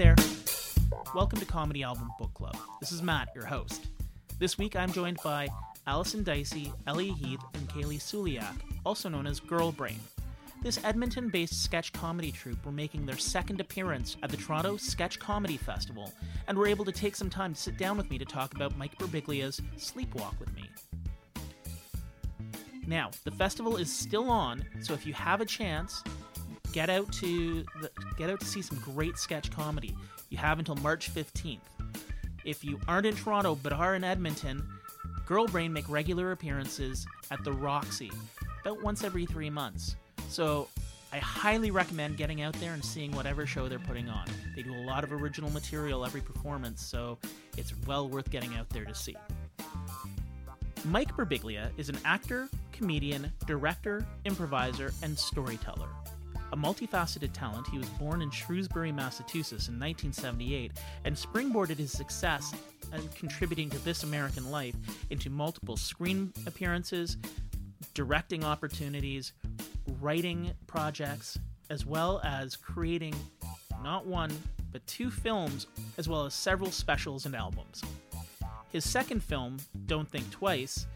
There. Welcome to Comedy Album Book Club. This is Matt, your host. This week I'm joined by Alyson Dicey, Ellie Heath, and Caley Suliak, also known as Girl Brain. This Edmonton based sketch comedy troupe were making their second appearance at the Toronto Sketch Comedy Festival and were able to take some time to sit down with me to talk about Mike Birbiglia's Sleepwalk with Me. Now, the festival is still on, so if you have a chance, get out to the, get out to see some great sketch comedy. You have until March 15th. If you aren't in Toronto but are in Edmonton, Girl Brain make regular appearances at the Roxy about once every 3 months. So, I highly recommend getting out there and seeing whatever show they're putting on. They do a lot of original material every performance, so it's well worth getting out there to see. Mike Birbiglia is an actor, comedian, director, improviser, and storyteller. A multifaceted talent, he was born in Shrewsbury, Massachusetts in 1978 and springboarded his success and contributing to This American Life into multiple screen appearances, directing opportunities, writing projects, as well as creating not one, but two films, as well as several specials and albums. His second film, Don't Think Twice,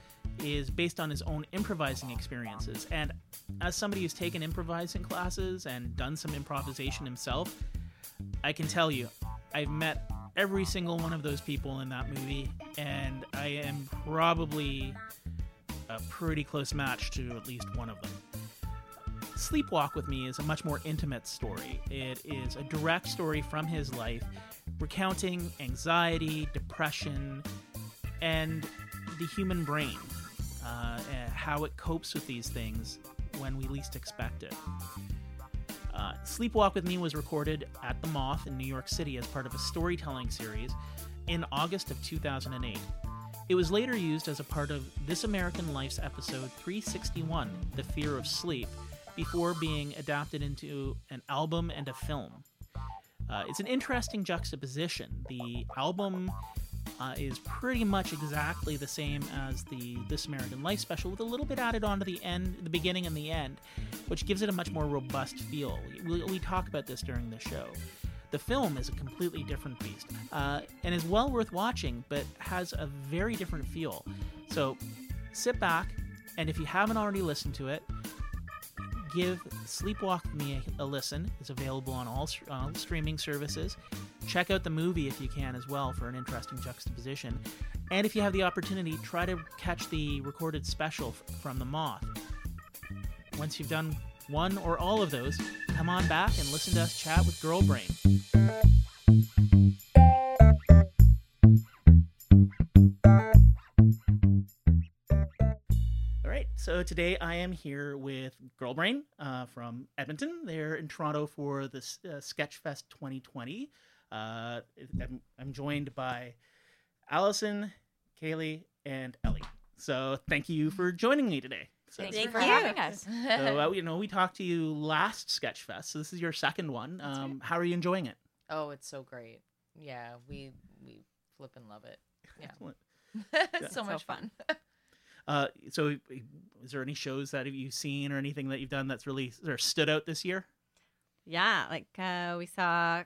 is based on his own improvising experiences. And as somebody who's taken improvising classes and done some improvisation himself, I can tell you, I've met every single one of those people in that movie, and I am probably a pretty close match to at least one of them. Sleepwalk with Me is a much more intimate story. It is a direct story from his life, recounting anxiety, depression, and the human brain, uh, how it copes with these things when we least expect it. Uh, Sleepwalk with Me was recorded at the Moth in New York City as part of a storytelling series in August of 2008. It was later used as a part of This American Life's episode 361, The Fear of Sleep, before being adapted into an album and a film. Uh, it's an interesting juxtaposition. The album uh, is pretty much exactly the same as the This American Life special, with a little bit added on to the end, the beginning and the end, which gives it a much more robust feel. We, we talk about this during the show. The film is a completely different beast uh, and is well worth watching, but has a very different feel. So sit back, and if you haven't already listened to it, give Sleepwalk Me a, listen. It's available on all, all streaming services. Check out the movie if you can as well for an interesting juxtaposition. And if you have the opportunity, try to catch the recorded special from The Moth. Once you've done one or all of those, come on back and listen to us chat with Girl Brain. All right, so today I am here with Girl Brain uh, from Edmonton. They're in Toronto for the uh, Sketchfest 2020. Uh, I'm, I'm joined by Alyson, Caley, and Ellie. So thank you for joining me today. So, Thanks Thank for you. having us. so uh, you know, we talked to you last Sketchfest, so this is your second one. Um, how are you enjoying it? oh, it's so great. Yeah, we we flip and love it. Yeah. Excellent. it's so much fun. Uh, so, is there any shows that have you seen or anything that you've done that's really or stood out this year? Yeah, like uh, we saw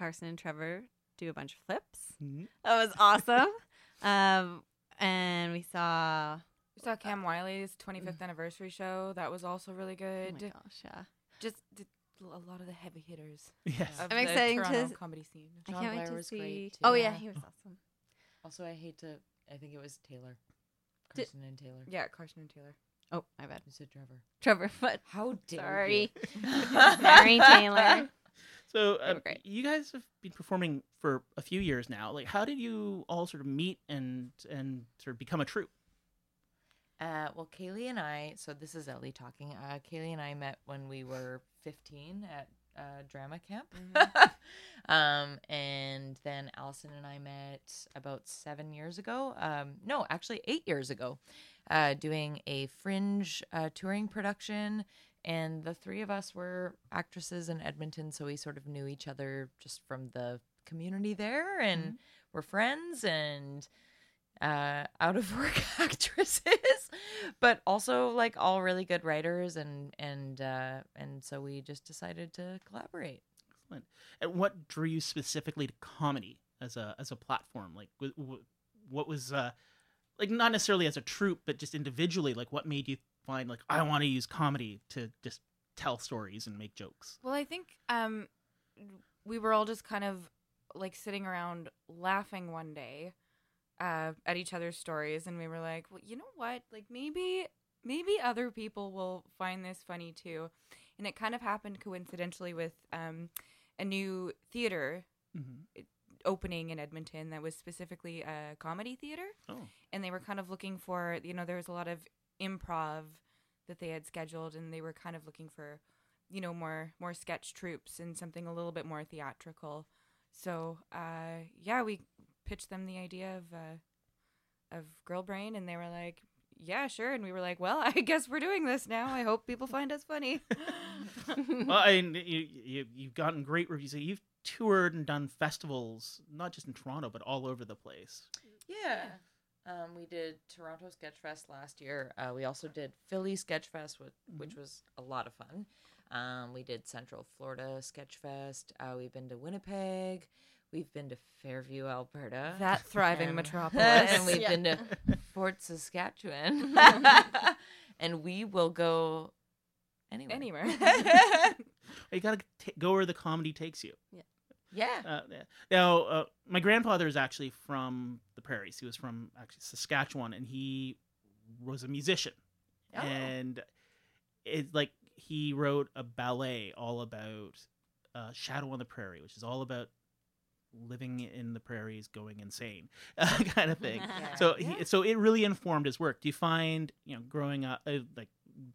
Carson and Trevor do a bunch of flips. Mhm. That was awesome. um, and we saw. We saw Cam Wiley's 25th anniversary show. That was also really Oh my good. gosh, yeah. Just the, a lot of the heavy hitters Yes. of I'm excited to Toronto s- comedy scene. I can't wait to was see. great, Oh yeah, he was awesome. Also, I hate to. I think it was Taylor, Did- Carson and Taylor. Yeah, Carson and Taylor. Oh, my bad, You said Trevor. Trevor. But How dare sorry, you? Sorry, Taylor. So, uh, you guys have been performing for a few years now. Like, how did you all sort of meet and and sort of become a troupe? Uh, well, Caley and I. So this is Ellie talking. Uh, Caley and I met when we were 15 at uh, drama camp. Mm-hmm. um, and then Alyson and I met about seven years ago. Um, no, actually eight years ago, uh, doing a fringe uh, touring production. And the three of us were actresses in Edmonton, so we sort of knew each other just from the community there, and Mm-hmm. we're friends and uh, out of work actresses, but also like all really good writers, and and uh, and so we just decided to collaborate. Excellent. And what drew you specifically to comedy as a as a platform? Like, wh- wh- what was uh, like not necessarily as a troupe, but just individually? Like, what made you find like I want to use comedy to just tell stories and make jokes? Well, I think um, we were all just kind of like sitting around laughing one day uh, at each other's stories, and we were like, "Well, you know what? Like maybe maybe other people will find this funny too." And it kind of happened coincidentally with um, a new theater Mm-hmm. opening in Edmonton that was specifically a comedy theater. Oh, and they were kind of looking for you know there was a lot of improv that they had scheduled and they were kind of looking for you know more more sketch troops and something a little bit more theatrical so uh yeah we pitched them the idea of uh of girl brain and they were like yeah sure and we were like well i guess we're doing this now i hope people find us funny well, I, you, you you've gotten great reviews. You've toured and done festivals, not just in Toronto, but all over the place. Yeah. Um, we did Toronto Sketch Fest last year. Uh, we also did Philly Sketch Fest, which, which was a lot of fun. Um, we did Central Florida Sketch Fest. Uh, we've been to Winnipeg. We've been to Fairview, Alberta. that thriving and, metropolis and we've Yeah. been to Fort Saskatchewan. and we will go anywhere. anywhere You gotta t- go where the comedy takes you. Yeah. Uh, yeah. Now, uh, my grandfather is actually from the prairies. He was from actually Saskatchewan, and he was a musician. Oh. And it's like he wrote a ballet all about uh, Shadow on the Prairie, which is all about living in the prairies, going insane, kind of thing. Yeah. So, he, so it really informed his work. Do you find, you know, growing up, uh, like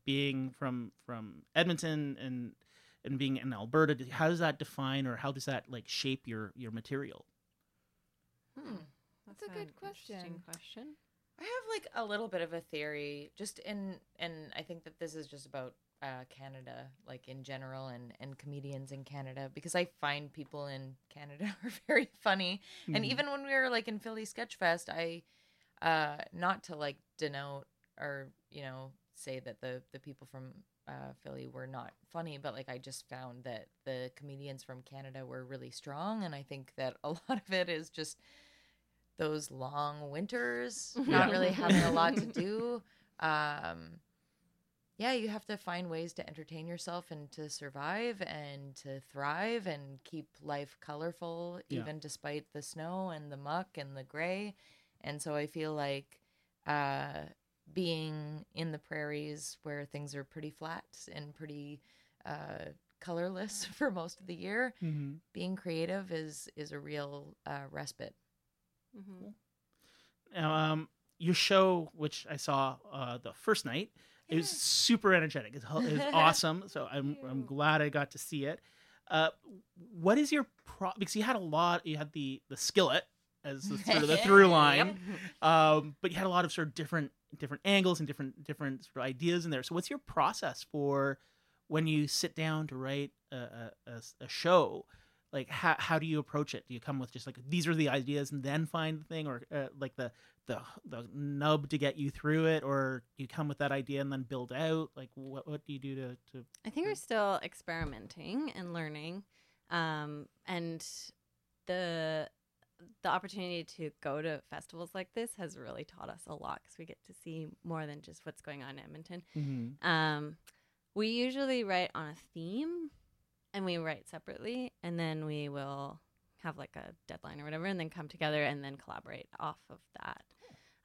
being from from Edmonton and and being in Alberta, how does that define or how does that like shape your your material? Hmm. That's a an good interesting question. question. I have like a little bit of a theory, just in, and I think that this is just about uh, Canada, like in general, and and comedians in Canada, because I find people in Canada are very funny, and Mhm. even when we were like in Philly Sketch Fest, I, uh, not to like denote or you know say that the the people from uh, Philly were not funny, but like I just found that the comedians from Canada were really strong, and I think that a lot of it is just those long winters, not really having a lot to do. Um, yeah, you have to find ways to entertain yourself and to survive and to thrive and keep life colorful, Yeah. even despite the snow and the muck and the gray. And so I feel like uh, being in the prairies where things are pretty flat and pretty uh, colorless for most of the year, Mhm. being creative is is a real uh, respite. Mm-hmm. Now, um, your show, which I saw uh, the first night, it was super energetic. It's, it's awesome. So I'm I'm glad I got to see it. Uh, what is your pro? Because you had a lot. You had the the skillet as the, sort of the through line, um, but you had a lot of sort of different different angles and different different sort of ideas in there. So what's your process for when you sit down to write a, a, a, show? Like how how do you approach it? Do you come with just like these are the ideas and then find the thing, or uh, like the the the nub to get you through it, or you come with that idea and then build out? Like what what do you do to to I think we're still experimenting and learning, um, and the the opportunity to go to festivals like this has really taught us a lot because we get to see more than just what's going on in Edmonton. Um, we usually write on a theme, and we write separately, and then we will have like a deadline or whatever, and then come together and then collaborate off of that.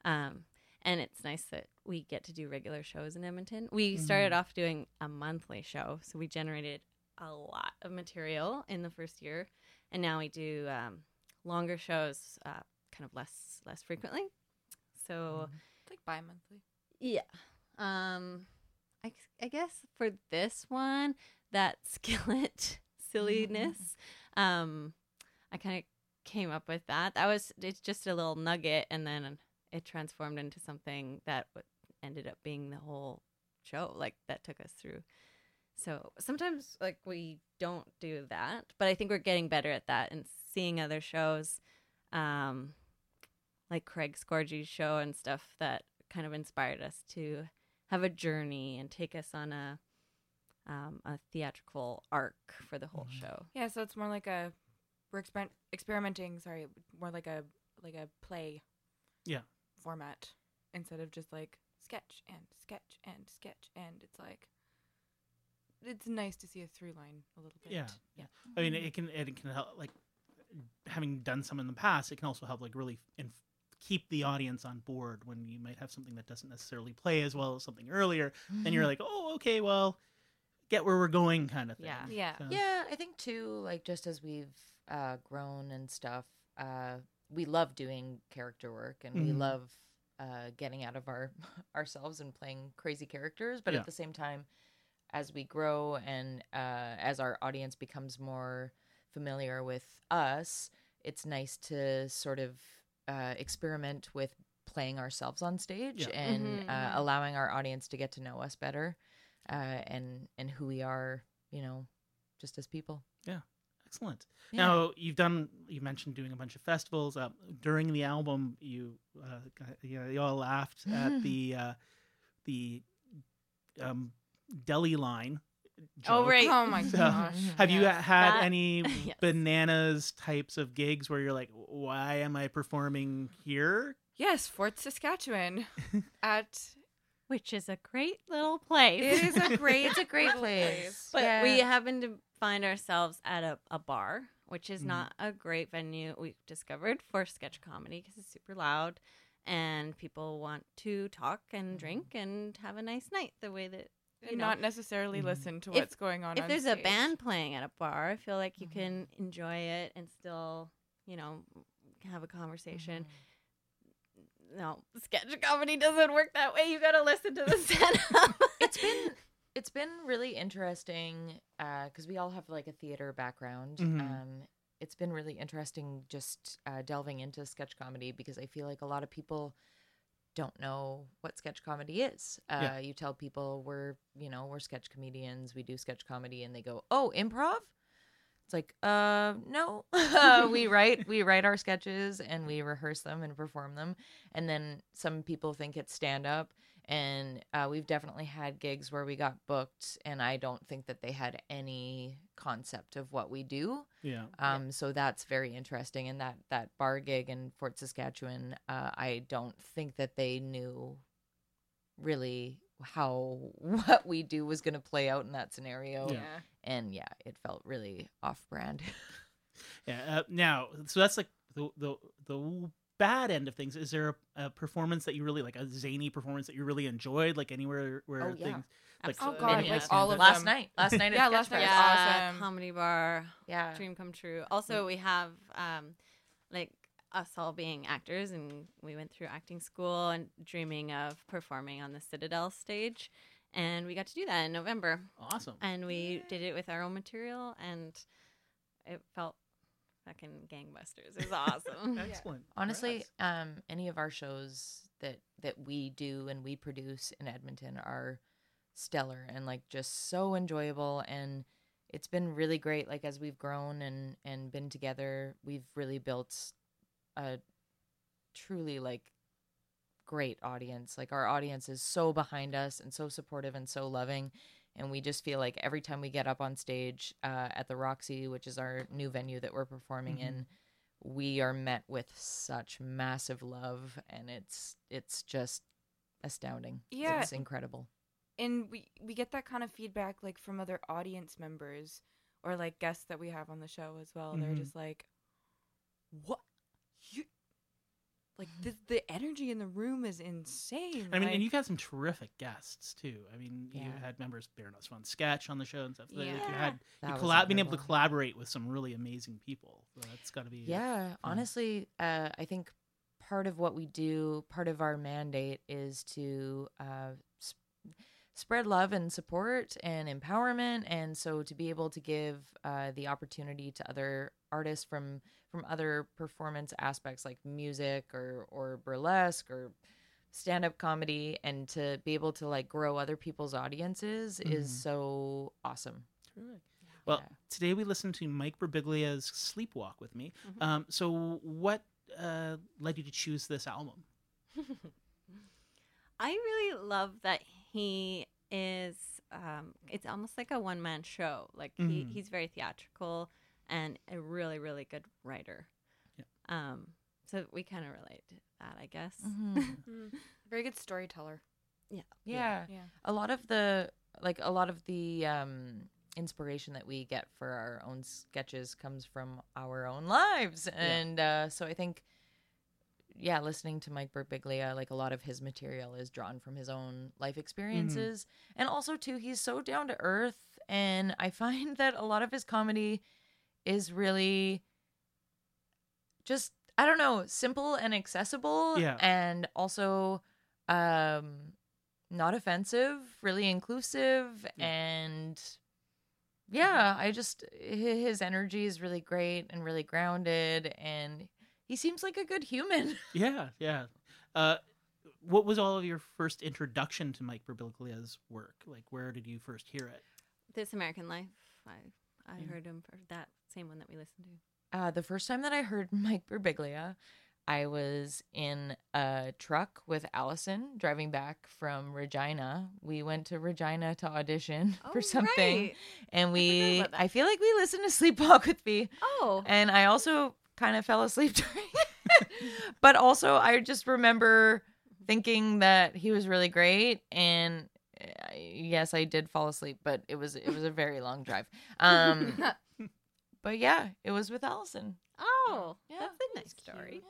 Um, and it's nice that we get to do regular shows in Edmonton. We started off doing a monthly show, so we generated a lot of material in the first year, and now we do um, longer shows, uh, kind of less less frequently. So. It's like bi-monthly. Yeah. Um I, I guess for this one that skillet silliness. Um, I kind of came up with that. That was it's just a little nugget, and then it transformed into something that ended up being the whole show. Like that took us through. So sometimes like we don't do that, but I think we're getting better at that and seeing other shows, um, like Craig Scorgi's show and stuff that kind of inspired us to have a journey and take us on a um, a theatrical arc for the whole show. Yeah, so it's more like a we're exper- experimenting. Sorry, more like a like a play. Yeah. Format instead of just like sketch and sketch and sketch and it's like it's nice to see a through line a little bit. Yeah, yeah. I mean, it can it can help like having done some in the past. It can also help like really inf- keep the audience on board when you might have something that doesn't necessarily play as well as something earlier. Then you're like, oh, okay, well, get where we're going, kind of thing. Yeah. Yeah. So- Yeah, I think too, like just as we've uh, grown and stuff, uh, we love doing character work and we Mhm. love uh, getting out of our ourselves and playing crazy characters. But Yeah. at the same time, as we grow and uh, as our audience becomes more familiar with us, it's nice to sort of uh, experiment with playing ourselves on stage Yeah. and Mhm, uh, mhm. allowing our audience to get to know us better uh, and and who we are, you know, just as people. Yeah. Excellent. Yeah. Now you've done. You mentioned doing a bunch of festivals. Uh, during the album, you uh, you, know, you all laughed at the uh, the um, deli line. Oh, right. Oh my So, gosh. Have you had That- any Yes. bananas types of gigs where you're like, why am I performing here? Yes, Fort Saskatchewan. At Which is a great little place. it is a great it's a great place. But Yeah. we happen to find ourselves at a, a bar, which is Mhm. not a great venue we've discovered for sketch comedy because it's super loud and people want to talk and drink and have a nice night the way that you know. not necessarily Mhm. listen to If- what's going on. if on there's a band playing at a bar, I feel like you Mhm. can enjoy it and still, you know, have a conversation. No, sketch comedy doesn't work that way. You got to listen to the setup. it's been it's been really interesting because we all have like a theater background. Mhm. Um, it's been really interesting just uh, delving into sketch comedy because I feel like a lot of people don't know what sketch comedy is. Uh, Yeah. You tell people we're you know we're sketch comedians, we do sketch comedy, and they go, "Oh, improv." It's like, uh, no. we write we write our sketches and we rehearse them and perform them, and then some people think it's stand up, and uh, we've definitely had gigs where we got booked, and I don't think that they had any concept of what we do. Yeah. Um, so that's very interesting. And that that bar gig in Fort Saskatchewan, uh, I don't think that they knew really how what we do was going to play out in that scenario. Yeah. Yeah. And yeah, it felt really off brand. Yeah. Uh, now, so that's like the the the bad end of things. Is there a, a performance that you really like, a zany performance that you really enjoyed, like anywhere where Oh, yeah. things like Oh, Absolutely. God, Yeah. like all of last them. night. Last night. at Yeah, last night yeah, awesome. comedy bar, Yeah. dream come true. Also, we have um, like us all being actors, and we went through acting school and dreaming of performing on the Citadel stage, and we got to do that in November, awesome. and we did it with our own material, and it felt fucking gangbusters. It was awesome. Excellent. Honestly, um, any of our shows that that we do and we produce in Edmonton are stellar and like just so enjoyable and it's been really great like as we've grown and and been together we've really built a truly like great audience. Like our audience is so behind us and so supportive and so loving and we just feel like every time we get up on stage uh, at the roxy which is our new venue that we're performing in we are met with such massive love and it's it's just astounding. Yeah. it's incredible and we we get that kind of feedback like from other audience members or like guests that we have on the show as well. They're Mhm. just like, "What you like? The the energy in the room is insane." I mean, like, and you've had some terrific guests too. I mean, you had members of Baroness von Sketch on the show and stuff. Like, you had That you was collab- being able to collaborate with some really amazing people. So that's got to be yeah honestly uh, i think part of what we do part of our mandate is to uh, s- spread love and support and empowerment and so to be able to give uh, the opportunity to other artists from from other performance aspects like music or or burlesque or stand-up comedy and to be able to like grow other people's audiences is Mhm. so awesome Terrific. Well, Yeah. today we listened to Mike Birbiglia's "Sleepwalk" with me. Mhm. Um, so, what uh, led you to choose this album? I really love that he is. Um, it's almost like a one man show. Like he, Mhm. he's very theatrical and a really really good writer. Yeah. Um. So we kind of relate to that, I guess. Mhm. Very good storyteller. Yeah. yeah Yeah. a lot of the like a lot of the um inspiration that we get for our own sketches comes from our own lives and uh so i think yeah listening to mike birbiglia like a lot of his material is drawn from his own life experiences and also too he's so down to earth and i find that a lot of his comedy is really just i don't know simple and accessible Yeah. and also um not offensive really inclusive Yeah. and yeah i just his energy is really great and really grounded and he seems like a good human Yeah, yeah. Uh, what was all of your first introduction to Mike Birbiglia's work? Like, where did you first hear it? This American Life. I I Yeah. heard him for that same one that we listened to. Uh, the first time that I heard Mike Birbiglia, I was in a truck with Alyson driving back from Regina. We went to Regina to audition for Oh, something, right. and we about that. I feel like we listened to Sleepwalk with Me, Oh, and I also kind of fell asleep during it. but also, I just remember thinking that he was really great, and uh, yes, I did fall asleep, but it was it was a very long drive. Um, but yeah, it was with Alyson. oh, Yeah, that's a nice story.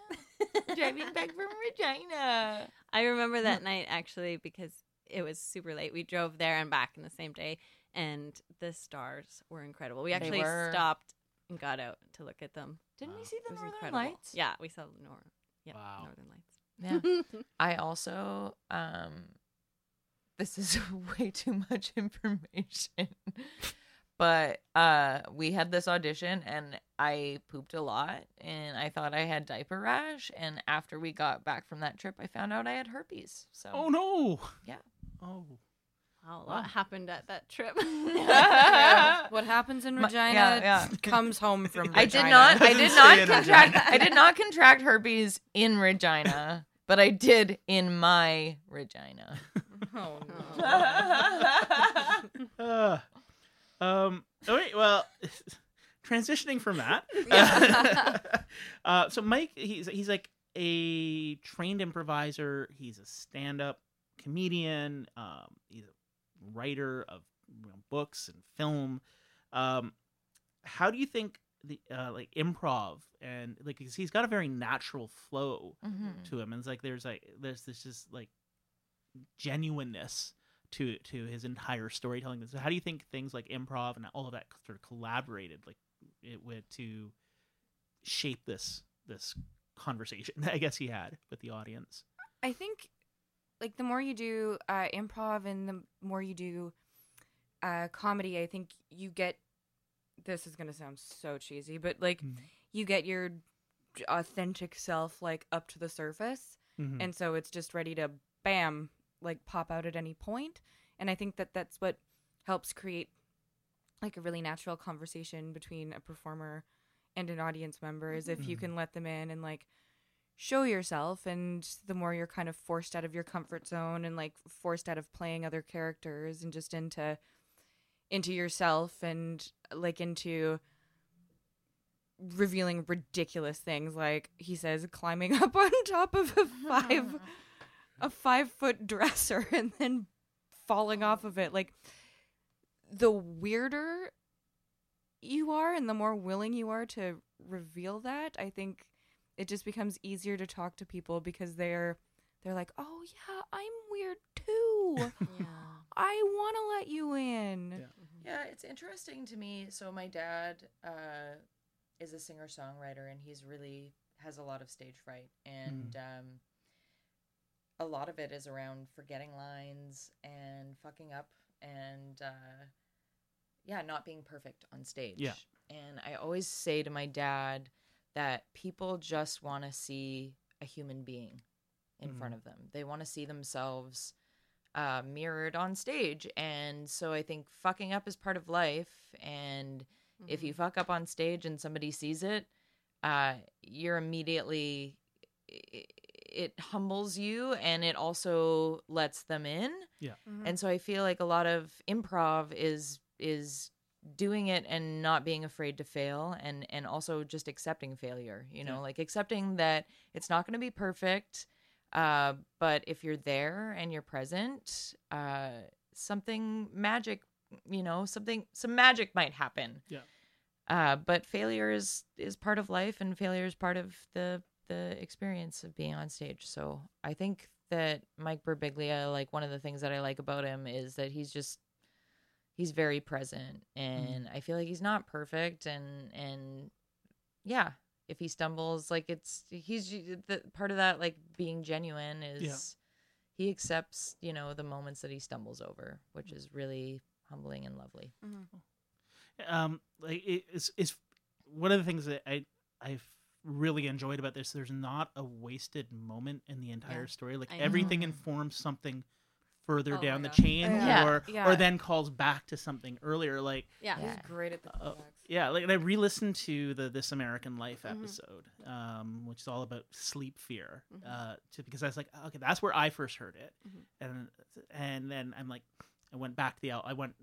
driving back from Regina. I remember that night actually because it was super late. We drove there and back in the same day, and the stars were incredible. We actually were. stopped and got out to look at them. Didn't we Wow. see It the was Northern incredible. Lights? Yeah, we saw the nor- yeah, Wow. Northern Lights. Yeah. I also um this is way too much information. But uh we had this audition and I pooped a lot and I thought I had diaper rash and after we got back from that trip I found out I had herpes. So Oh no! Yeah. Oh, Wow, a Wow. lot happened at that trip. Yeah. What happens in Regina yeah, yeah. comes home from Regina. I did not I did not contract I did not contract herpes in Regina, but I did in my Regina. Oh, no. Uh, um. All right. Well, transitioning from that. uh, so Mike, he's he's like a trained improviser. He's a stand-up comedian. Um, he's a writer of you know, books and film. Um, how do you think the uh, like improv and like he's got a very natural flow Mhm. to him and it's like there's like there's this just like genuineness to to his entire storytelling so how do you think things like improv and all of that sort of collaborated like it with to shape this this conversation i guess he had with the audience I think like the more you do uh, improv and the more you do uh, comedy, I think you get. This is gonna sound so cheesy, but like Mhm. you get your authentic self like up to the surface, Mhm. and so it's just ready to bam like pop out at any point. And I think that that's what helps create like a really natural conversation between a performer and an audience member is if you Mhm. can let them in and like show yourself and the more you're kind of forced out of your comfort zone and like forced out of playing other characters and just into into yourself and like into revealing ridiculous things like he says climbing up on top of a five a five foot dresser and then falling off of it. Like the weirder you are and the more willing you are to reveal that i think it just becomes easier to talk to people because they're they're like oh yeah i'm weird too yeah. i want to let you in Yeah. Yeah, it's interesting to me. So my dad uh, is a singer songwriter, and he's really has a lot of stage fright, and um, a lot of it is around forgetting lines and fucking up and uh, yeah, not being perfect on stage. Yeah. And I always say to my dad that people just want to see a human being in Mhm. front of them. They want to see themselves uh, mirrored on stage. And so I think fucking up is part of life. And if you fuck up on stage and somebody sees it, uh, you're immediately it, it humbles you and it also lets them in. Mhm. And so I feel like a lot of improv is is doing it and not being afraid to fail and and also just accepting failure, you know, Yeah. like accepting that it's not going to be perfect uh but if you're there and you're present, uh something magic, you know, something some magic might happen. Yeah. Uh but failure is is part of life and failure is part of the the experience of being on stage. So I think that Mike Birbiglia, like one of the things that I like about him is that he's just he's very present mm-hmm. and I feel like he's not perfect and and yeah, if he stumbles like it's he's the part of that like being genuine is he accepts, you know, the moments that he stumbles over, which mm-hmm. is really humbling and lovely. Mm-hmm. um like it, it's it's one of the things that i i've really enjoyed about this there's not a wasted moment in the entire Yeah, story. Like I know. everything informs something further Oh down the chain Yeah. or Yeah. or then calls back to something earlier like yeah. Yeah. He's great at the Uh, yeah like and i re-listened to the this american life Mhm. episode um which is all about sleep fear Mhm. uh to, because i was like okay that's where i first heard it Mhm. and and then i'm like i went back to the al- i went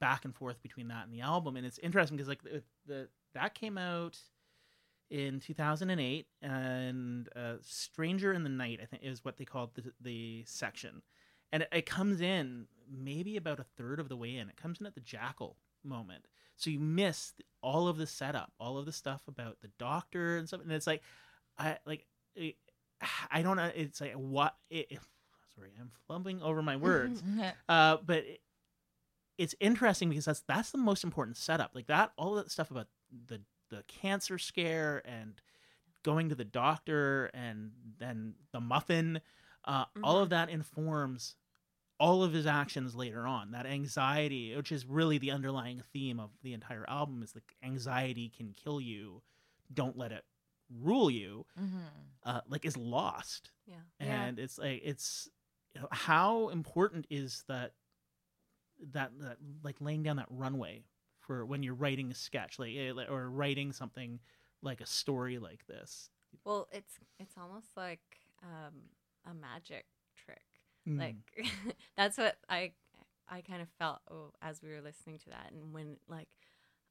back and forth between that and the album and it's interesting because like the, the that came out in 2008 and uh, stranger in the night i think is what they called the, the section and it, it comes in maybe about a third of the way in. It comes in at the jackal moment. So you miss all of the setup all of the stuff about the doctor and stuff. And it's like i like it, i don't know it's like what it, sorry i'm fumbling over my words. Uh, but it, it's interesting because that's that's the most important setup. Like that, all that stuff about the the cancer scare and going to the doctor and then the muffin, uh, all of that informs all of his actions later on. That anxiety, which is really the underlying theme of the entire album, is like anxiety can kill you. Don't let it rule you. mm-hmm. Uh, like is lost Yeah. Yeah. and it's like it's you know, how important is that that that like laying down that runway for when you're writing a sketch like eh, or writing something like a story like this Well, it's it's almost like um, a magic trick. Mm. Like that's what I I kind of felt oh, as we were listening to that, and when like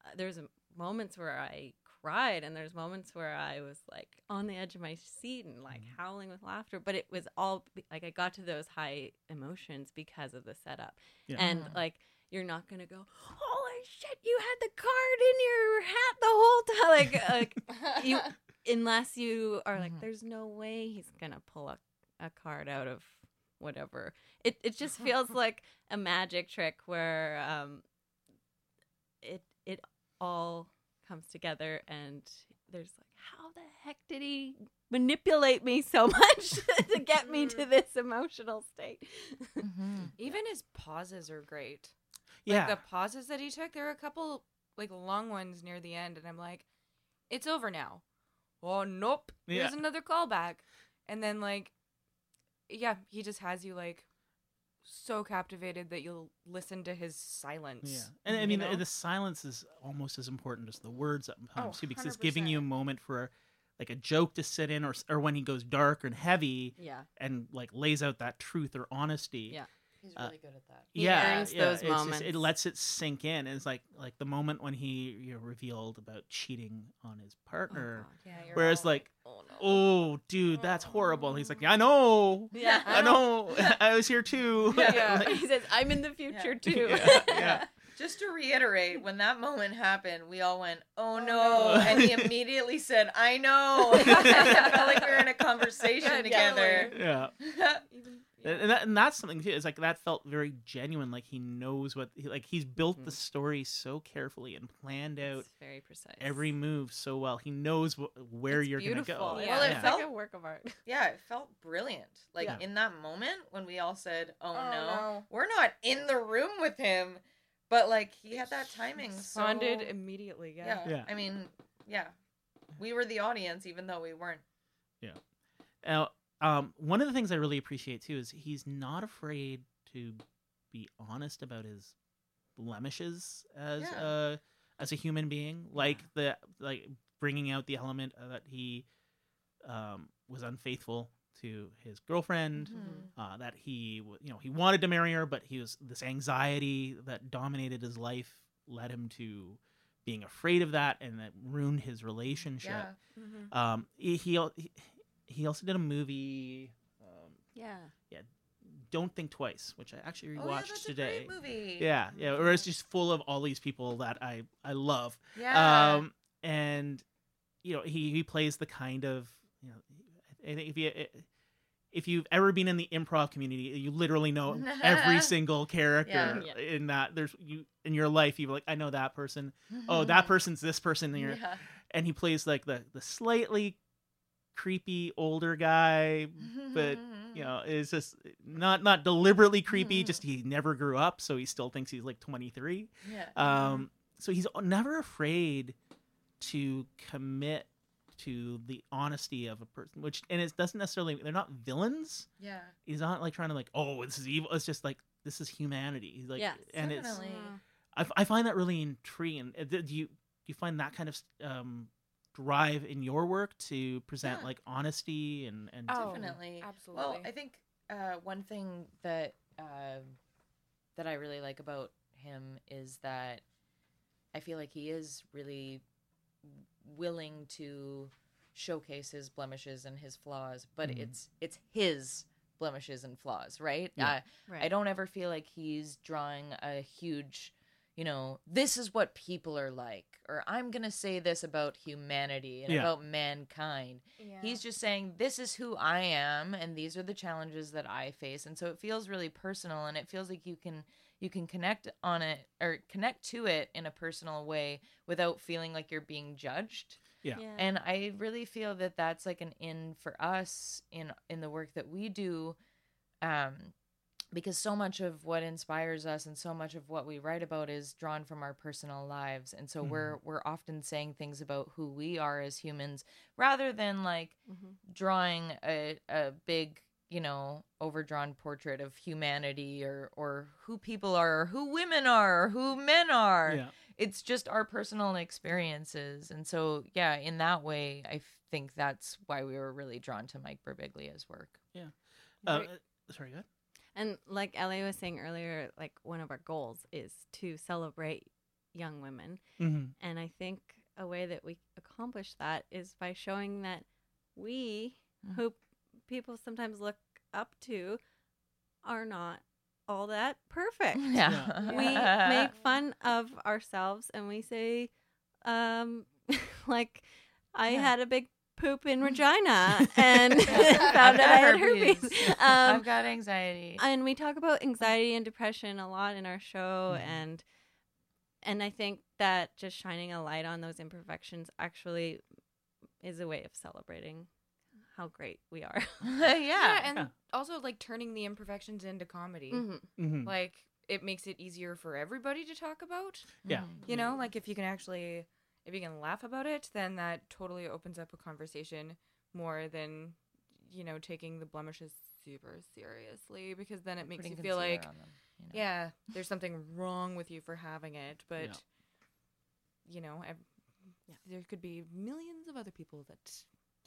uh, there's a, moments where I cried, and there's moments where I was like on the edge of my seat and like Mm. howling with laughter. But it was all like I got to those high emotions because of the setup, Yeah. and like you're not gonna go, holy shit, you had the card in your hat the whole time, like like you unless you are like Mhm. there's no way he's gonna pull a, a card out of whatever it it just feels like a magic trick where um it it all comes together and there's like how the heck did he manipulate me so much to get me to this emotional state Mm-hmm. Even his pauses are great. yeah Like the pauses that he took, there were a couple like long ones near the end, and I'm like, it's over now. Oh nope. Here's Yeah. another callback. And then like yeah, he just has you like so captivated that you'll listen to his silence. yeah and i mean know? the, the silence is almost as important as the words sometimes Oh, too because it's giving you a moment for like a joke to sit in or or when he goes dark and heavy yeah and like lays out that truth or honesty Yeah. He's Uh, really good at that. He yeah, earns yeah, those it's just- it lets it sink in. It's like like the moment when he you know, revealed about cheating on his partner. God. Yeah, you're Whereas all like, oh no. oh dude, that's horrible. And he's like, yeah, I know, yeah I know, I was here too. Yeah. Like, he says i'm in the future too Yeah, yeah. Just to reiterate, when that moment happened, we all went, "Oh, Oh, no. no. and he immediately said, "I know." I felt like we were in a conversation Good, together. yeah. Even And, and that, and that's something too. It's like that felt very genuine. Like he knows what, he, like he's built the Mhm. story so carefully and planned out It's very precise. every move so well. He knows wh- where It's you're gonna go. Yeah. Well, it it's felt- like a work of art. Yeah, it felt brilliant. Like Yeah. in that moment when we all said, "Oh, Oh, no, no. we're not in the room with him," but like he had that timing. So Responded immediately. yeah. Yeah. Yeah. I mean, yeah, we were the audience, even though we weren't. Yeah. Now, um, one of the things I really appreciate too is he's not afraid to be honest about his blemishes as Yeah. a as a human being, like the like bringing out the element that he um, was unfaithful to his girlfriend. Mm-hmm. Uh, that he, you know, he wanted to marry her, but he was this anxiety that dominated his life led him to being afraid of that, and that ruined his relationship. Yeah. Mm-hmm. Um, he he he- he also did a movie, um, Yeah. Don't Think Twice, which I actually rewatched Oh, yeah, that's today. a great movie. Yeah, yeah, where it's just full of all these people that I I love. Yeah. Um, and you know he he plays the kind of you know if you if you've ever been in the improv community, you literally know every single character Yeah. in that. There's you in your life. You're like, I know that person. Oh, that person's this person. And, you're, Yeah. and he plays like the the slightly creepy older guy, but you know, is just not not deliberately creepy. Just he never grew up, so he still thinks he's like 23. yeah. Um, so he's never afraid to commit to the honesty of a person, which and it doesn't necessarily they're not villains. yeah. He's not like trying to like, oh, this is evil. It's just like this is humanity. He's like, Yes, and it's definitely. I, I find that really intriguing. Uh, Do you do you find that kind of um, drive in your work to present Yeah. like honesty and and Oh, Definitely. absolutely. Well, I think uh, one thing that um that I really like about him is that I feel like he is really willing to showcase his blemishes and his flaws, but Mhm. it's it's his blemishes and flaws, right? Yeah. Uh, Right. I don't ever feel like he's drawing a huge, you know, this is what people are like, or I'm going to say this about humanity and Yeah. about mankind. yeah. He's just saying, this is who I am, and these are the challenges that I face. And so it feels really personal, and it feels like you can. You can connect on it or connect to it in a personal way without feeling like you're being judged Yeah. and i really feel that that's like an in for us in in the work that we do um because so much of what inspires us and so much of what we write about is drawn from our personal lives. And so we're we're often saying things about who we are as humans rather than like Mhm. drawing a, a big you know overdrawn portrait of humanity or or who people are or who women are or who men are. Yeah. it's just our personal experiences. And so yeah in that way i f- think that's why we were really drawn to mike birbiglia's work. Yeah. Uh, sorry, go ahead. And like Ellie was saying earlier, like one of our goals is to celebrate young women. Mm-hmm. And I think a way that we accomplish that is by showing that we, Mm. who people sometimes look up to, are not all that perfect. yeah we make fun of ourselves and we say, um, like, I Yeah. had a big poop in Regina and found out I had herpes. Um, i've got anxiety and we talk about anxiety and depression a lot in our show Mhm. and and i think that just shining a light on those imperfections actually is a way of celebrating how great we are yeah, yeah, and Yeah. also like turning the imperfections into comedy. Mhm. Mm-hmm. Like it makes it easier for everybody to talk about. Yeah. Mm. You know, like if you can actually if you can laugh about it, then that totally opens up a conversation more than you know taking the blemishes super seriously because then it makes Putting you feel like them, you know? yeah, there's something wrong with you for having it, but Yeah. you know, ev- there could be millions of other people that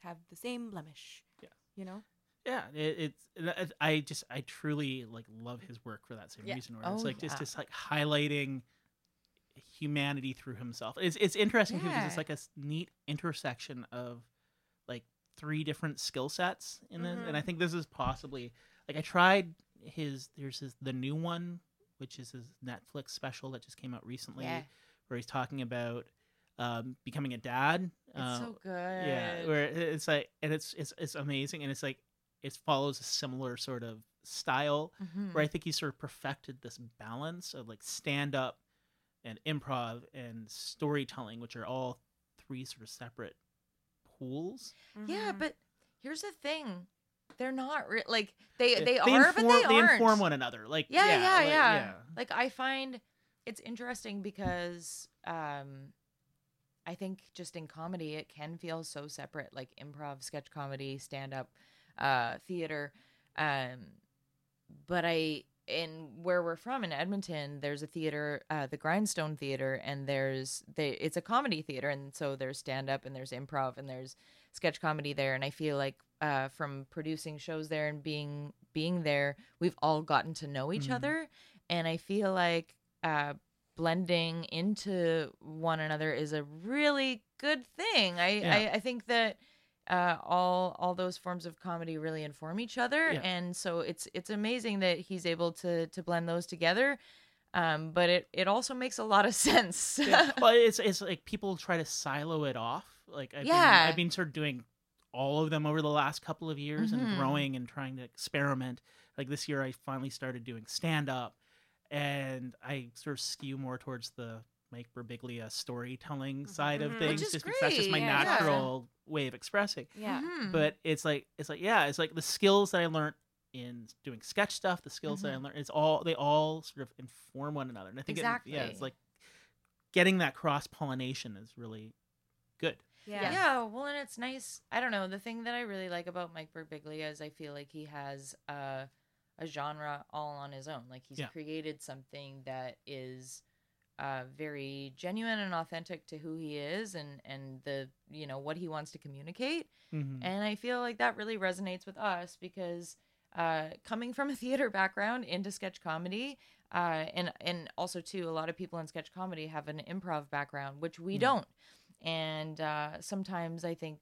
have the same blemish. Yeah. You know? Yeah, it, it's it- I just I truly like love his work for that same Yeah. reason. Where it's Oh, like just yeah. just like highlighting humanity through himself. It's it's interesting too because it's like a neat intersection of like three different skill sets in this, and I Mhm. think this is possibly like I tried his there's his the new one which is his Netflix special that just came out recently Yeah. where he's talking about um, becoming a dad. it's uh, so good yeah, where it's like, and it's it's it's amazing, and it's like it follows a similar sort of style Mhm. where I think he sort of perfected this balance of like stand up and improv and storytelling, which are all three sort of separate pools. Yeah, Mhm. but here's the thing. They're not re- like they Yeah, they, are, inform, but they, aren't. inform one another. Like yeah, yeah, yeah, like, yeah, Like I find it's interesting because um I think just in comedy it can feel so separate, like improv, sketch comedy, stand up, uh, theater. Um but I in where we're from in Edmonton, there's a theater, uh, the Grindstone Theater, and there's they it's a comedy theater, and so there's stand up and there's improv and there's sketch comedy there, and I feel like uh, from producing shows there and being being there, we've all gotten to know each Mhm. other, and I feel like uh, blending into one another is a really good thing. I Yeah. I, I think that uh, all all those forms of comedy really inform each other, Yeah. and so it's it's amazing that he's able to to blend those together. Um, but it it also makes a lot of sense. yeah. Well, it's it's like people try to silo it off. Like I've Yeah. been, I've been sort of doing all of them over the last couple of years Mhm. and growing and trying to experiment. Like this year, I finally started doing stand up, and I sort of skew more towards the Mike Birbiglia storytelling side of Mhm. things, Which is just because that's just my yeah. natural way of expressing. yeah. Mhm. But it's like it's like yeah, it's like the skills that I learned in doing sketch stuff, the skills that I Mhm. learned, it's all they all sort of inform one another, and I think it, yeah, it's like getting that cross pollination is really good. Yeah. yeah. well, and it's nice. I don't know. The thing that I really like about Mike Birbiglia is I feel like he has uh, a genre all on his own. Like he's Yeah. created something that is uh, very genuine and authentic to who he is and and the you know what he wants to communicate. Mm-hmm. And I feel like that really resonates with us because uh, coming from a theater background into sketch comedy, uh, and and also too, a lot of people in sketch comedy have an improv background, which we Mm. don't. And uh, sometimes I think,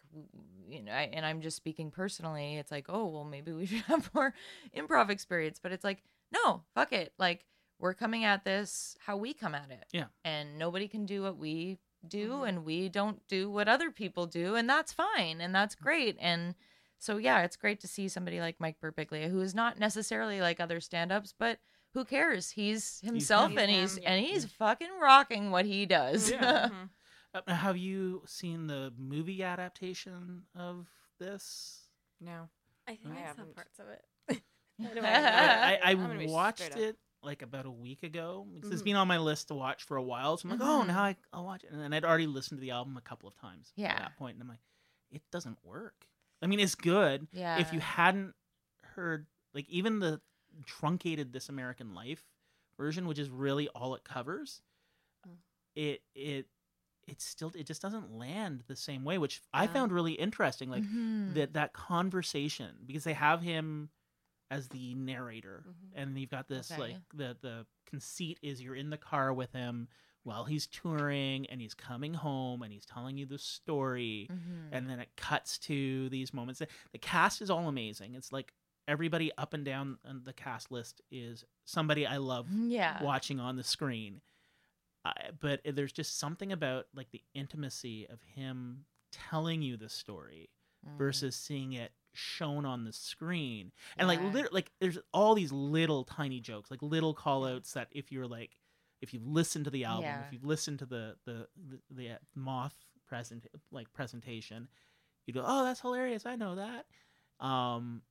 you know, I, and I'm just speaking personally. It's like, oh, well, maybe we should have more improv experience. But it's like, no, fuck it. Like we're coming at this how we come at it. Yeah. And nobody can do what we do, Mhm. and we don't do what other people do, and that's fine, and that's great. And so yeah, it's great to see somebody like Mike Birbiglia, who is not necessarily like other stand-ups, but who cares? He's himself, him. and He's he's him, and he's fucking rocking what he does. Yeah. Mhm. Uh, have you seen the movie adaptation of this? No. I think I I, saw haven't. parts of it. I, I, I I'm gonna be watched straight up. it like about a week ago. because It's Mhm. been on my list to watch for a while. So I'm like, oh, Mhm. now I, I'll watch it. And then I'd already listened to the album a couple of times Yeah. at that point, and I'm like, it doesn't work. I mean, it's good. yeah. If you hadn't heard, like, even the truncated This American Life version, which is really all it covers, Mm. it it it still it just doesn't land the same way, which I found really interesting. Like Mhm. that that conversation because they have him as the narrator Mhm. and you've got this Okay. like the the conceit is you're in the car with him while he's touring and he's coming home and he's telling you the story Mhm. and then it cuts to these moments the cast is all amazing it's like everybody up and down the cast list is somebody i love yeah. watching on the screen. But there's just something about like the intimacy of him telling you the story Mm. versus seeing it shown on the screen. And like Yeah. lit- like there's all these little tiny jokes, like little call outs that if you're like if you've listened to the album, Yeah. if you've listened to the the the, the uh, moth present like presentation, you go, "Oh, that's hilarious. I know that." Um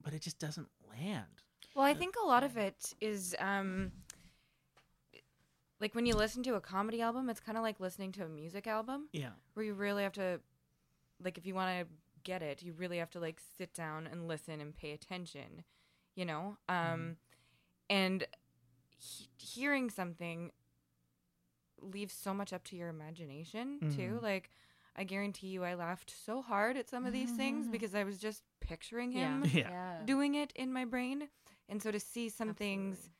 but it just doesn't land. Well, I think a lot of it is um like when you listen to a comedy album, it's kind of like listening to a music album Yeah. where you really have to like if you want to get it, you really have to like sit down and listen and pay attention, you know? Um and he- hearing something leaves so much up to your imagination too. Mhm. Like I guarantee you I laughed so hard at some of these things because I was just picturing him Yeah. yeah. doing it in my brain and so to see some things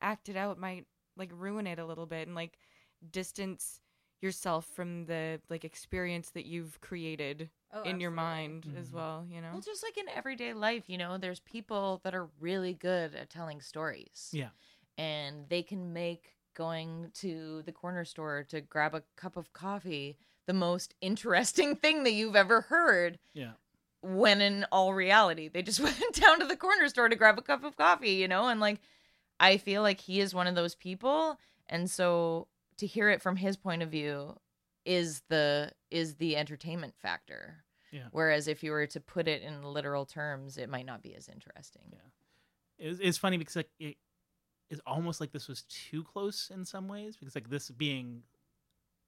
acted out might like ruin it a little bit and like distance yourself from the like experience that you've created Oh, in your mind as Mhm. well you know Well, just like in everyday life, you know, there's people that are really good at telling stories. Yeah. And they can make going to the corner store to grab a cup of coffee the most interesting thing that you've ever heard. Yeah. when in all reality they just went down to the corner store to grab a cup of coffee you know and like i feel like he is one of those people and so to hear it from his point of view is the is the entertainment factor Yeah. whereas if you were to put it in literal terms it might not be as interesting Yeah. It's, it's funny because like it is almost like this was too close in some ways because like this being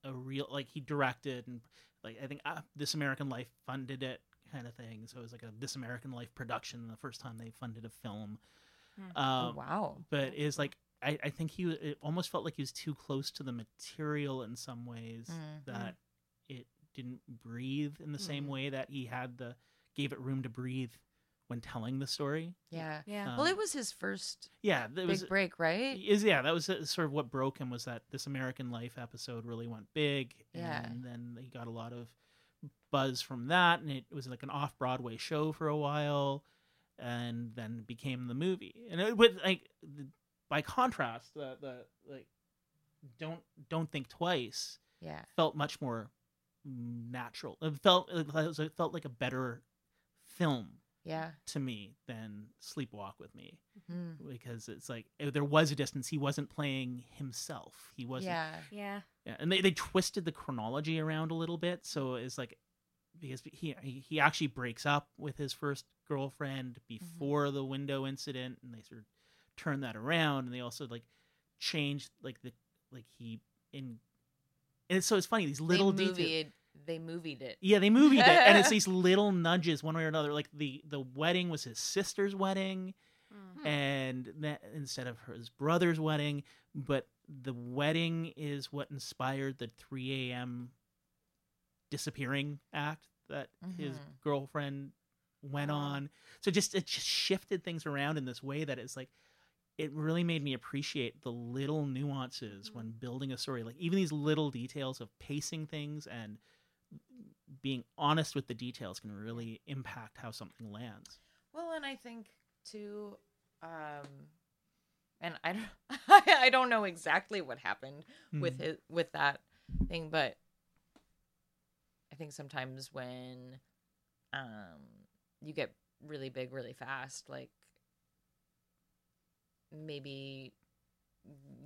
a real like he directed and like I think uh, This American Life funded it kind of thing. So it was like a This American Life production the first time they funded a film. Oh, Um, wow But is like I, I think he it almost felt like he was too close to the material in some ways Mm. that it didn't breathe in the same Mm. way that he had the gave it room to breathe when telling the story. yeah Yeah. well Um, it was his first Yeah, there big was break right is yeah that was uh, sort of what broke him was that this American Life episode really went big, Yeah. and then he got a lot of buzz from that, and it was like an off Broadway show for a while, and then became the movie. And it was like the- by contrast, the the like don't don't think twice yeah felt much more natural. It felt it felt like a better film yeah to me than Sleepwalk with Me Mm. because it's like eh, there was a distance. He wasn't playing himself. He wasn't. yeah Yeah. Yeah, and they, they twisted the chronology around a little bit, so it's like because he he he actually breaks up with his first girlfriend before the window incident, and they sort of turn that around, and they also like changed like the like he in. And it's, so it's funny these little they details. they movied it Yeah, they movied it, and it's these little nudges, one way or another. Like the the wedding was his sister's wedding, Mm. and that instead of her, his brother's wedding, but the wedding is what inspired the 3 a.m. disappearing act that his Mhm. girlfriend went Oh. on. So just it just shifted things around in this way that it's like it really made me appreciate the little nuances when building a story. Like even these little details of pacing things and being honest with the details can really impact how something lands. Well, and I think too, um, and I don't, I don't know exactly what happened with Mhm. his with that thing, but I think sometimes when, um, you get really big really fast, like maybe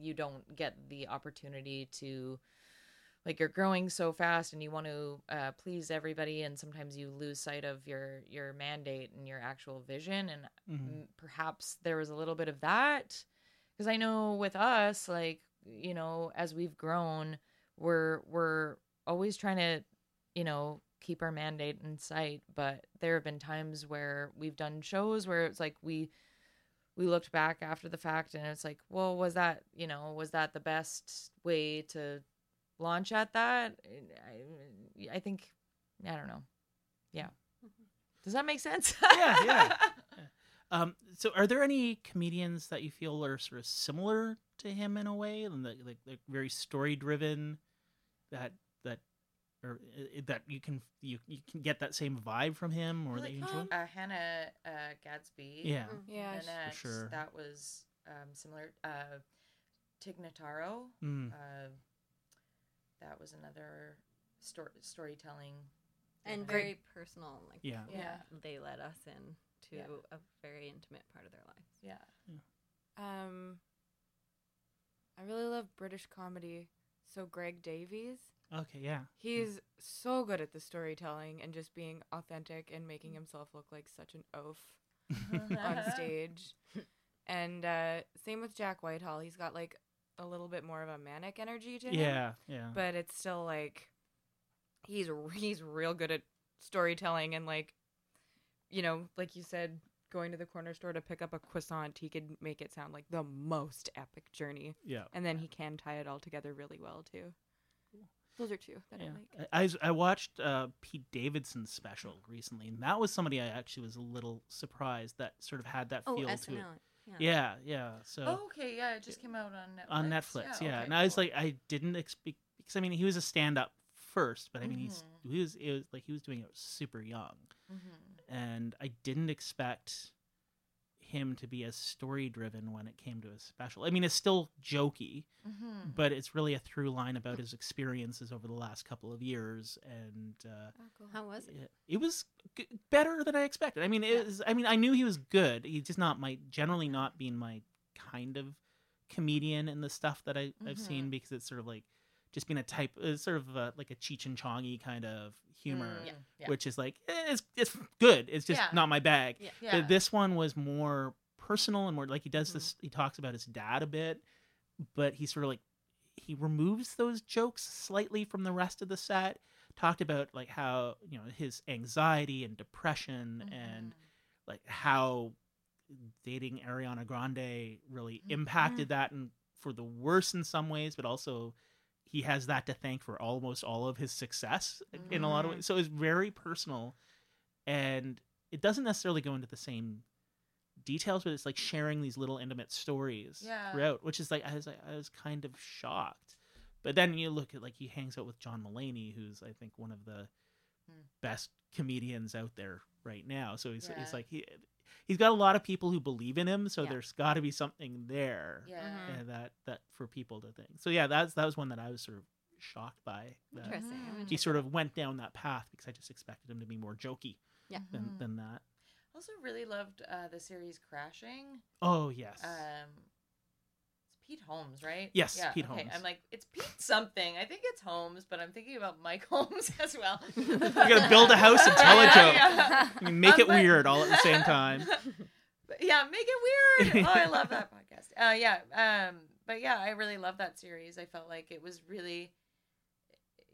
you don't get the opportunity to like you're growing so fast and you want to uh, please everybody and sometimes you lose sight of your your mandate and your actual vision and Mhm. perhaps there was a little bit of that because i know with us like you know as we've grown we're we're always trying to you know keep our mandate in sight but there have been times where we've done shows where it's like we we looked back after the fact and it's like well was that you know was that the best way to launch at that? I, I think i don't know. Yeah. Does that make sense? Yeah, yeah. Um, so, are there any comedians that you feel are sort of similar to him in a way, and that like, like very story driven, that or uh, that you can you, you can get that same vibe from him, or that Like, you enjoy? uh, hannah uh, gadsby yeah, Yeah. sh- Nanette, sure. that was um, similar uh Tig Notaro Mm. uh, that was another stor- storytelling and Very- very personal. Like Yeah. Yeah. they let us in to Yeah. a very intimate part of their lives. yeah Um, I really love British comedy. So Greg Davies, Okay, yeah, he's so good at the storytelling and just being authentic and making himself look like such an oaf on stage. And uh, same with Jack Whitehall. He's got like a little bit more of a manic energy to him. yeah, yeah. but it's still like he's he's real good at storytelling and like you know like you said going to the corner store to pick up a croissant he could make it sound like the most epic journey yeah. and then he can tie it all together really well too those are two that Yeah. i like I, I watched uh, Pete Davidson's special recently, and that was somebody I actually was a little surprised that sort of had that Oh, feel to SNL. it. Yeah. Yeah, yeah. So oh, okay yeah it just came out on netflix on Netflix, yeah. okay, and I was like, I didn't expect because I mean he was a stand-up first, but I mean he's Mhm. he was it was like he was doing it super young, Mhm. and I didn't expect him to be as story-driven when it came to his special. I mean, it's still jokey, Mhm. but it's really a through line about his experiences over the last couple of years, and uh, oh, cool. How was it? it, it was g- better than I expected. I mean, it was, I mean, I knew he was good. He's just not my generally not being my kind of comedian in the stuff that I, I've seen because it's sort of like just being a type, it's sort of a, like a Cheech and Chongy kind of humor, Mm, yeah, yeah. which is like eh, it's it's good. It's just Yeah. not my bag. But this one was more personal and more like he does Mm-hmm. this. He talks about his dad a bit, but he sort of like he removes those jokes slightly from the rest of the set. Talked about like how you know his anxiety and depression and Mm-hmm. like how dating Ariana Grande really Mm-hmm. impacted that and for the worse in some ways, but also he has that to thank for almost all of his success in a lot of Mm-hmm. ways. So it's very personal and it doesn't necessarily go into the same details, but it's like sharing these little intimate stories Yeah. throughout, which is like I was I was kind of shocked. But then you look at like he hangs out with John Mulaney, who's I think one of the Hmm. best comedians out there right now. So he's Yeah. he's like he he's got a lot of people who believe in him. So Yeah. there's got to be something there Yeah. Mhm. uh, that that for people to think. So yeah, that's that was one that I was sort of shocked by. That Interesting. I'm gonna he sort of went down that path because I just expected him to be more jokey Yeah. than Mhm. than that. I also, really loved uh, the series Crashing. Oh yes. Um, it's Pete Holmes, right? Yes, yeah, Pete okay. Holmes. I'm like, it's Pete something. I think it's Holmes, but I'm thinking about Mike Holmes as well. you gotta build a house and tell a joke. yeah. Can make Um, it but- weird all at the same time. Yeah, make it weird. Oh, I love that podcast. Uh, yeah, um, but yeah, I really love that series. I felt like it was really,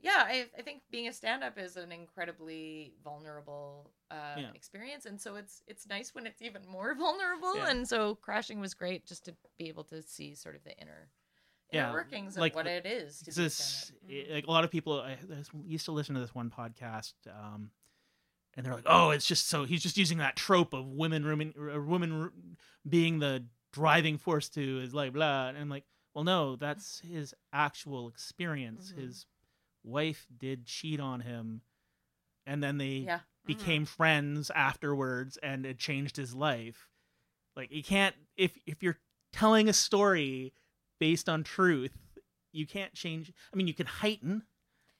yeah. I, I think being a stand-up is an incredibly vulnerable uh, Yeah. experience, and so it's it's nice when it's even more vulnerable. Yeah. And so crashing was great just to be able to see sort of the inner, inner workings of like what the- it is this, stand-up. it- like a lot of people I, I used to listen to this one podcast, um, and they're like, "Oh, it's just so he's just using that trope of women, women, or women r- being the driving force to his life." Blah, and I'm like, "Well, no, that's his actual experience. Mhm. His wife did cheat on him, and then they Yeah. Mm-hmm. became friends afterwards, and it changed his life. Like you can't if if you're telling a story based on truth, you can't change. I mean, you can heighten,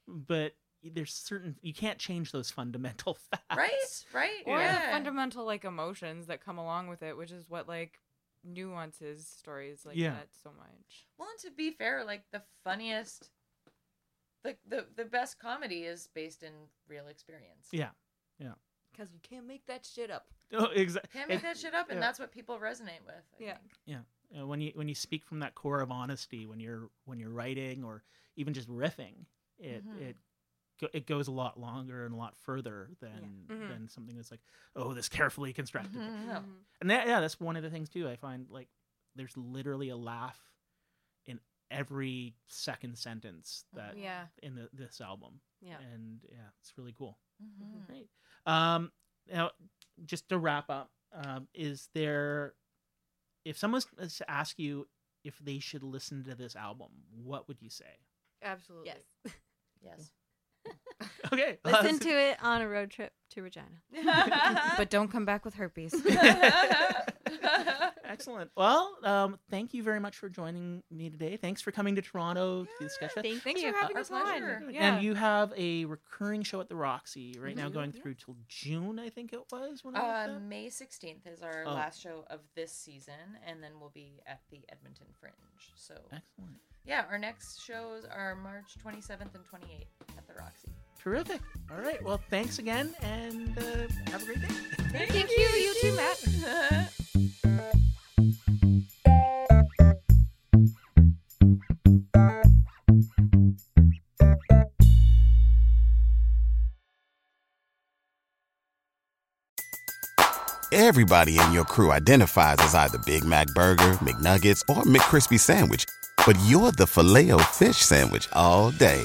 but there's certain you can't change those fundamental facts. Right, right. or yeah. the fundamental like emotions that come along with it, which is what like nuances stories like Yeah. that so much. Well, and to be fair, like the funniest, the the the best comedy is based in real experience. Yeah. Yeah. Because you can't make that shit up. Oh, exactly. Can't make that shit up, and yeah. that's what people resonate with. I Yeah. think. uh, when you when you speak from that core of honesty when you're when you're writing or even just riffing it Mhm. it it goes a lot longer and a lot further than Mhm. than something that's like oh this carefully constructed Mhm. No. and that, yeah that's one of the things too i find like there's literally a laugh in every second sentence that Yeah. in the, this album Yeah. and yeah it's really cool Mhm. Great. Um, now, just to wrap up, um, is there, if someone was to ask you if they should listen to this album, what would you say? Absolutely. Yes. Yes. Okay. Listen to it on a road trip to Regina. But don't come back with herpes. Excellent. Well, um, thank you very much for joining me today. Thanks for coming to Toronto to the Sketch Fest. Thank Thanks you. for having Our us on. Yeah. And you have a recurring show at the Roxy right now, Mhm. going Yeah. through till June, I think it was. When Uh, up. May 16th is our Oh. last show of this season, and then we'll be at the Edmonton Fringe. So, Excellent. yeah, our next shows are March 27th and 28th at the Roxy. Terrific. All right. Well, thanks again, and uh, have a great day. Thank, you. You too, Matt. Everybody in your crew identifies as either Big Mac Burger, McNuggets, or McCrispy Sandwich. But you're the Filet-O-Fish Sandwich all day.